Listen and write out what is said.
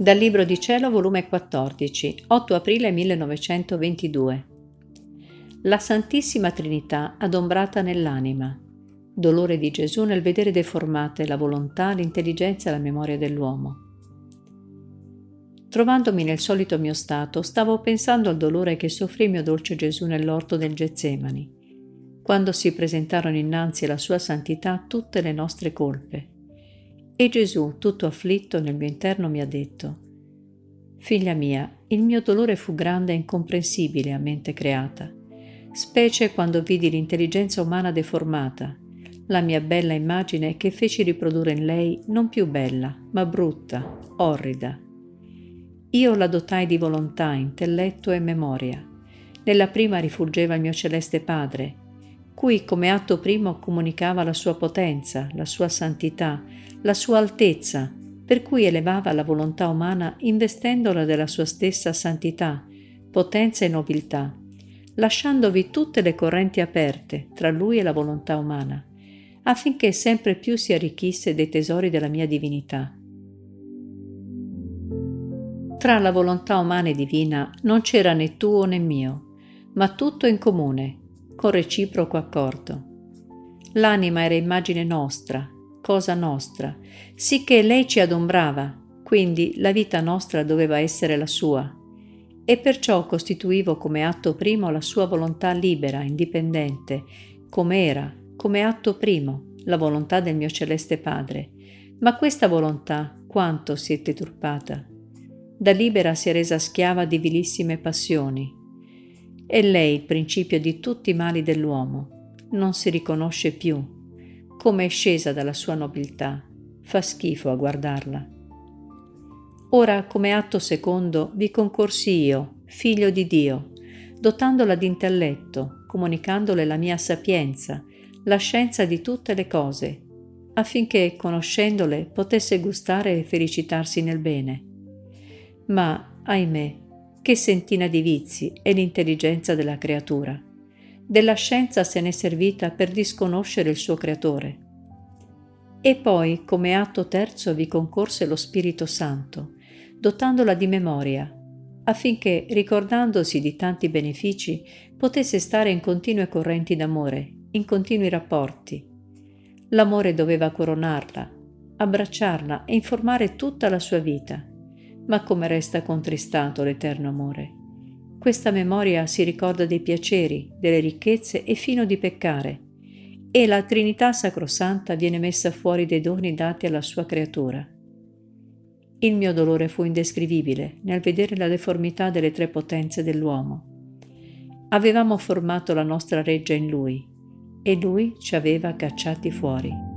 Dal Libro di Cielo, volume 14, 8 aprile 1922. La Santissima Trinità adombrata nell'anima. Dolore di Gesù nel vedere deformate la volontà, l'intelligenza e la memoria dell'uomo. Trovandomi nel solito mio stato, stavo pensando al dolore che soffrì mio dolce Gesù nell'orto del Getsemani, quando si presentarono innanzi alla sua santità tutte le nostre colpe e Gesù, tutto afflitto nel mio interno, mi ha detto, Figlia mia, il mio dolore fu grande e incomprensibile a mente creata, specie quando vidi l'intelligenza umana deformata, la mia bella immagine che feci riprodurre in lei non più bella, ma brutta, orrida. Io la dotai di volontà, intelletto e memoria. Nella prima rifulgeva il mio celeste Padre, cui come atto primo comunicava la sua potenza, la sua santità, la sua altezza, per cui elevava la volontà umana investendola della sua stessa santità, potenza e nobiltà, lasciandovi tutte le correnti aperte tra lui e la volontà umana, affinché sempre più si arricchisse dei tesori della mia divinità. Tra la volontà umana e divina non c'era né tuo né mio, ma tutto in comune, con reciproco accordo. L'anima era immagine nostra, cosa nostra, sicché lei ci adombrava, quindi la vita nostra doveva essere la sua, e perciò costituivo come atto primo la sua volontà libera, indipendente, come era, come atto primo, la volontà del mio celeste Padre. Ma questa volontà quanto si è deturpata? Da libera si è resa schiava di vilissime passioni, è lei il principio di tutti i mali dell'uomo. Non si riconosce più. Come è scesa dalla sua nobiltà. Fa schifo a guardarla. Ora, come atto secondo, vi concorsi io, figlio di Dio, dotandola di intelletto, comunicandole la mia sapienza, la scienza di tutte le cose, affinché, conoscendole, potesse gustare e felicitarsi nel bene. Ma, ahimè, che sentina di vizi è l'intelligenza della creatura. Della scienza se n'è servita per disconoscere il suo creatore. E poi, come atto terzo, vi concorse lo Spirito Santo, dotandola di memoria, affinché, ricordandosi di tanti benefici, potesse stare in continue correnti d'amore, in continui rapporti. L'amore doveva coronarla, abbracciarla e informare tutta la sua vita ma come resta contristato l'eterno amore. Questa memoria si ricorda dei piaceri, delle ricchezze e fino di peccare, e la Trinità Sacrosanta viene messa fuori dei doni dati alla sua creatura. Il mio dolore fu indescrivibile nel vedere la deformità delle tre potenze dell'uomo. Avevamo formato la nostra reggia in lui e lui ci aveva cacciati fuori.